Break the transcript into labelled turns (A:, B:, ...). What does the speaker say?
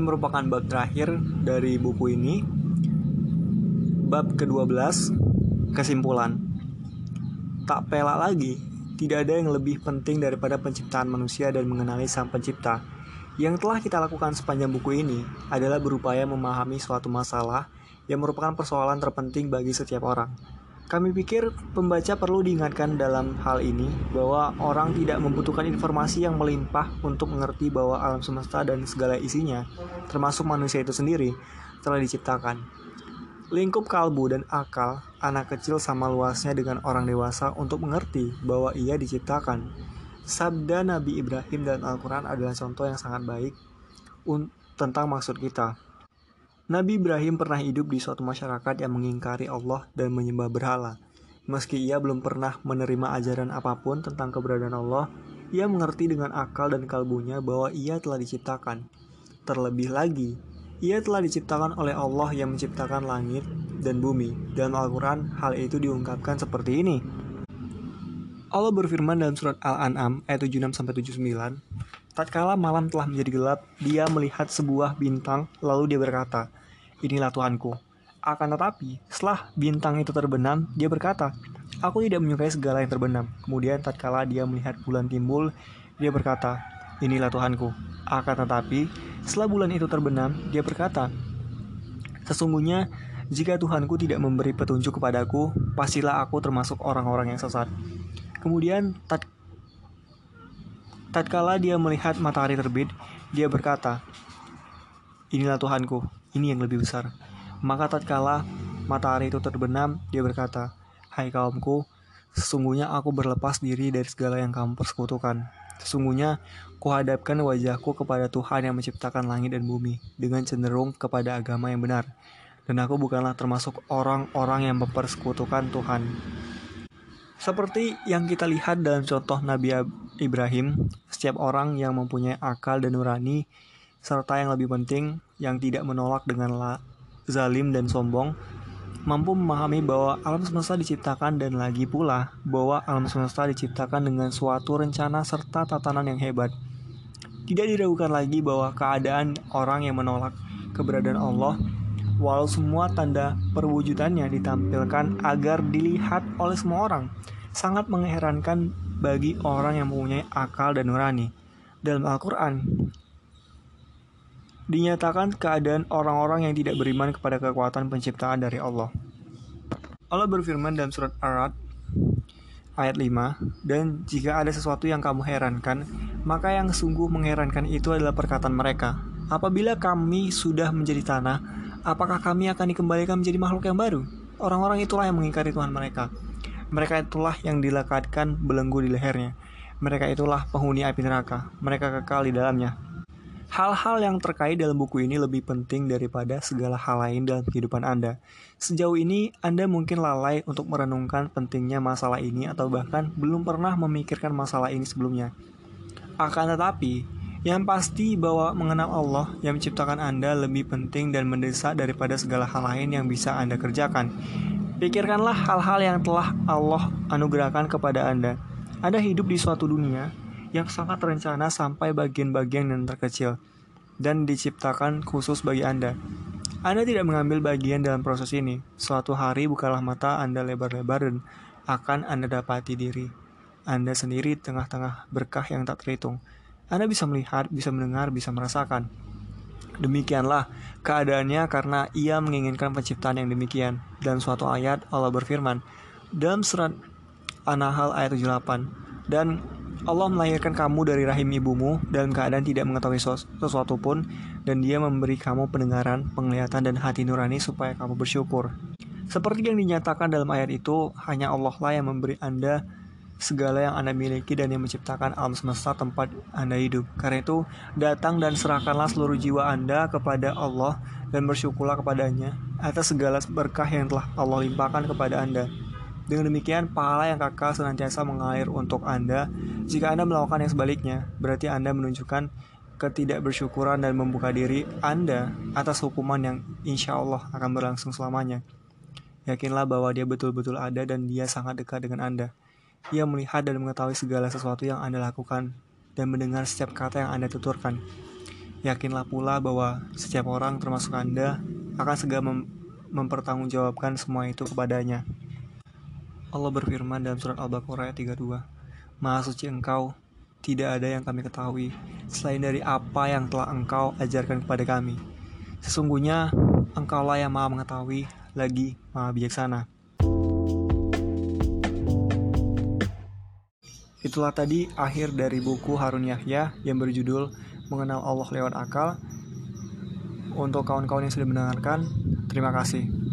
A: Ini merupakan bab terakhir dari buku ini. Bab ke-12, kesimpulan. Tak pelak lagi, tidak ada yang lebih penting daripada penciptaan manusia dan mengenali sang pencipta. Yang telah kita lakukan sepanjang buku ini adalah berupaya memahami suatu masalah yang merupakan persoalan terpenting bagi setiap orang. Kami pikir pembaca perlu diingatkan dalam hal ini bahwa orang tidak membutuhkan informasi yang melimpah untuk mengerti bahwa alam semesta dan segala isinya, termasuk manusia itu sendiri, telah diciptakan. Lingkup kalbu dan akal anak kecil sama luasnya dengan orang dewasa untuk mengerti bahwa ia diciptakan. Sabda Nabi Ibrahim dan Al-Quran adalah contoh yang sangat baik tentang maksud kita. Nabi Ibrahim pernah hidup di suatu masyarakat yang mengingkari Allah dan menyembah berhala. Meski ia belum pernah menerima ajaran apa pun tentang keberadaan Allah, ia mengerti dengan akal dan kalbunya bahwa ia telah diciptakan. Terlebih lagi, ia telah diciptakan oleh Allah yang menciptakan langit dan bumi. Dalam Al-Quran, hal itu diungkapkan seperti ini. Allah berfirman dalam surat Al-An'am ayat 76-79, Tatkala malam telah menjadi gelap, dia melihat sebuah bintang, lalu dia berkata, inilah Tuhanku. Akan tetapi, setelah bintang itu terbenam, dia berkata, Aku tidak menyukai segala yang terbenam. Kemudian tatkala dia melihat bulan timbul, dia berkata, Inilah Tuhanku. Akan tetapi, setelah bulan itu terbenam, dia berkata, Sesungguhnya, jika Tuhanku tidak memberi petunjuk kepadaku, pastilah aku termasuk orang-orang yang sesat. Kemudian, tat tatkala dia melihat matahari terbit, dia berkata, Inilah Tuhanku, ini yang lebih besar. Maka tatkala matahari itu terbenam, dia berkata, Hai kaumku, sesungguhnya aku berlepas diri dari segala yang kamu persekutukan. Sesungguhnya, kuhadapkan wajahku kepada Tuhan yang menciptakan langit dan bumi, dengan cenderung kepada agama yang benar. Dan aku bukanlah termasuk orang-orang yang mempersekutukan Tuhan. Seperti yang kita lihat dalam contoh Nabi Ibrahim, setiap orang yang mempunyai akal dan nurani serta yang lebih penting, yang tidak menolak dengan zalim dan sombong, mampu memahami bahwa alam semesta diciptakan dan lagi pula bahwa alam semesta diciptakan dengan suatu rencana serta tatanan yang hebat. Tidak diragukan lagi bahwa keadaan orang yang menolak keberadaan Allah, walau semua tanda perwujudannya ditampilkan agar dilihat oleh semua orang, sangat mengherankan bagi orang yang mempunyai akal dan nurani. Dalam Al-Quran, dinyatakan keadaan orang-orang yang tidak beriman kepada kekuatan penciptaan dari Allah. Allah berfirman dalam surat Ar-Ra'd ayat 5, dan jika ada sesuatu yang kamu herankan, maka yang sungguh mengherankan itu adalah perkataan mereka. Apabila kami sudah menjadi tanah, apakah kami akan dikembalikan menjadi makhluk yang baru? Orang-orang itulah yang mengingkari Tuhan mereka. Mereka itulah yang dilekatkan belenggu di lehernya. Mereka itulah penghuni api neraka. Mereka kekal di dalamnya. Hal-hal yang terkait dalam buku ini lebih penting daripada segala hal lain dalam kehidupan Anda. Sejauh ini, Anda mungkin lalai untuk merenungkan pentingnya masalah ini atau bahkan belum pernah memikirkan masalah ini sebelumnya. Akan tetapi, yang pasti bahwa mengenal Allah yang menciptakan Anda lebih penting dan mendesak daripada segala hal lain yang bisa Anda kerjakan. Pikirkanlah hal-hal yang telah Allah anugerahkan kepada Anda. Anda hidup di suatu dunia yang sangat terencana sampai bagian-bagian yang terkecil dan diciptakan khusus bagi Anda. Anda tidak mengambil bagian dalam proses ini. Suatu hari bukalah mata Anda lebar-lebar dan akan Anda dapati diri. Anda sendiri tengah-tengah berkah yang tak terhitung. Anda bisa melihat, bisa mendengar, bisa merasakan. Demikianlah keadaannya karena ia menginginkan penciptaan yang demikian. Dan suatu ayat Allah berfirman dalam surat An-Nahl ayat 78 dan Allah melahirkan kamu dari rahim ibumu dalam keadaan tidak mengetahui sesuatu pun dan dia memberi kamu pendengaran, penglihatan, dan hati nurani supaya kamu bersyukur. Seperti yang dinyatakan dalam ayat itu, hanya Allah lah yang memberi Anda segala yang Anda miliki dan yang menciptakan alam semesta tempat Anda hidup. Karena itu, datang dan serahkanlah seluruh jiwa Anda kepada Allah dan bersyukurlah kepadanya atas segala berkah yang telah Allah limpahkan kepada Anda. Dengan demikian, pahala yang kakak senantiasa mengalir untuk Anda. Jika Anda melakukan yang sebaliknya, berarti Anda menunjukkan ketidakbersyukuran dan membuka diri Anda atas hukuman yang insya Allah akan berlangsung selamanya. Yakinlah bahwa dia betul-betul ada dan dia sangat dekat dengan Anda. Ia melihat dan mengetahui segala sesuatu yang Anda lakukan dan mendengar setiap kata yang Anda tuturkan. Yakinlah pula bahwa setiap orang termasuk Anda akan segera mem mempertanggungjawabkan semua itu kepadanya. Allah berfirman dalam surat Al-Baqarah ayat 32, Maha suci engkau, tidak ada yang kami ketahui, selain dari apa yang telah engkau ajarkan kepada kami. Sesungguhnya engkaulah yang maha mengetahui, lagi maha bijaksana. Itulah tadi akhir dari buku Harun Yahya yang berjudul mengenal Allah lewat akal. Untuk kawan-kawan yang sudah mendengarkan, terima kasih.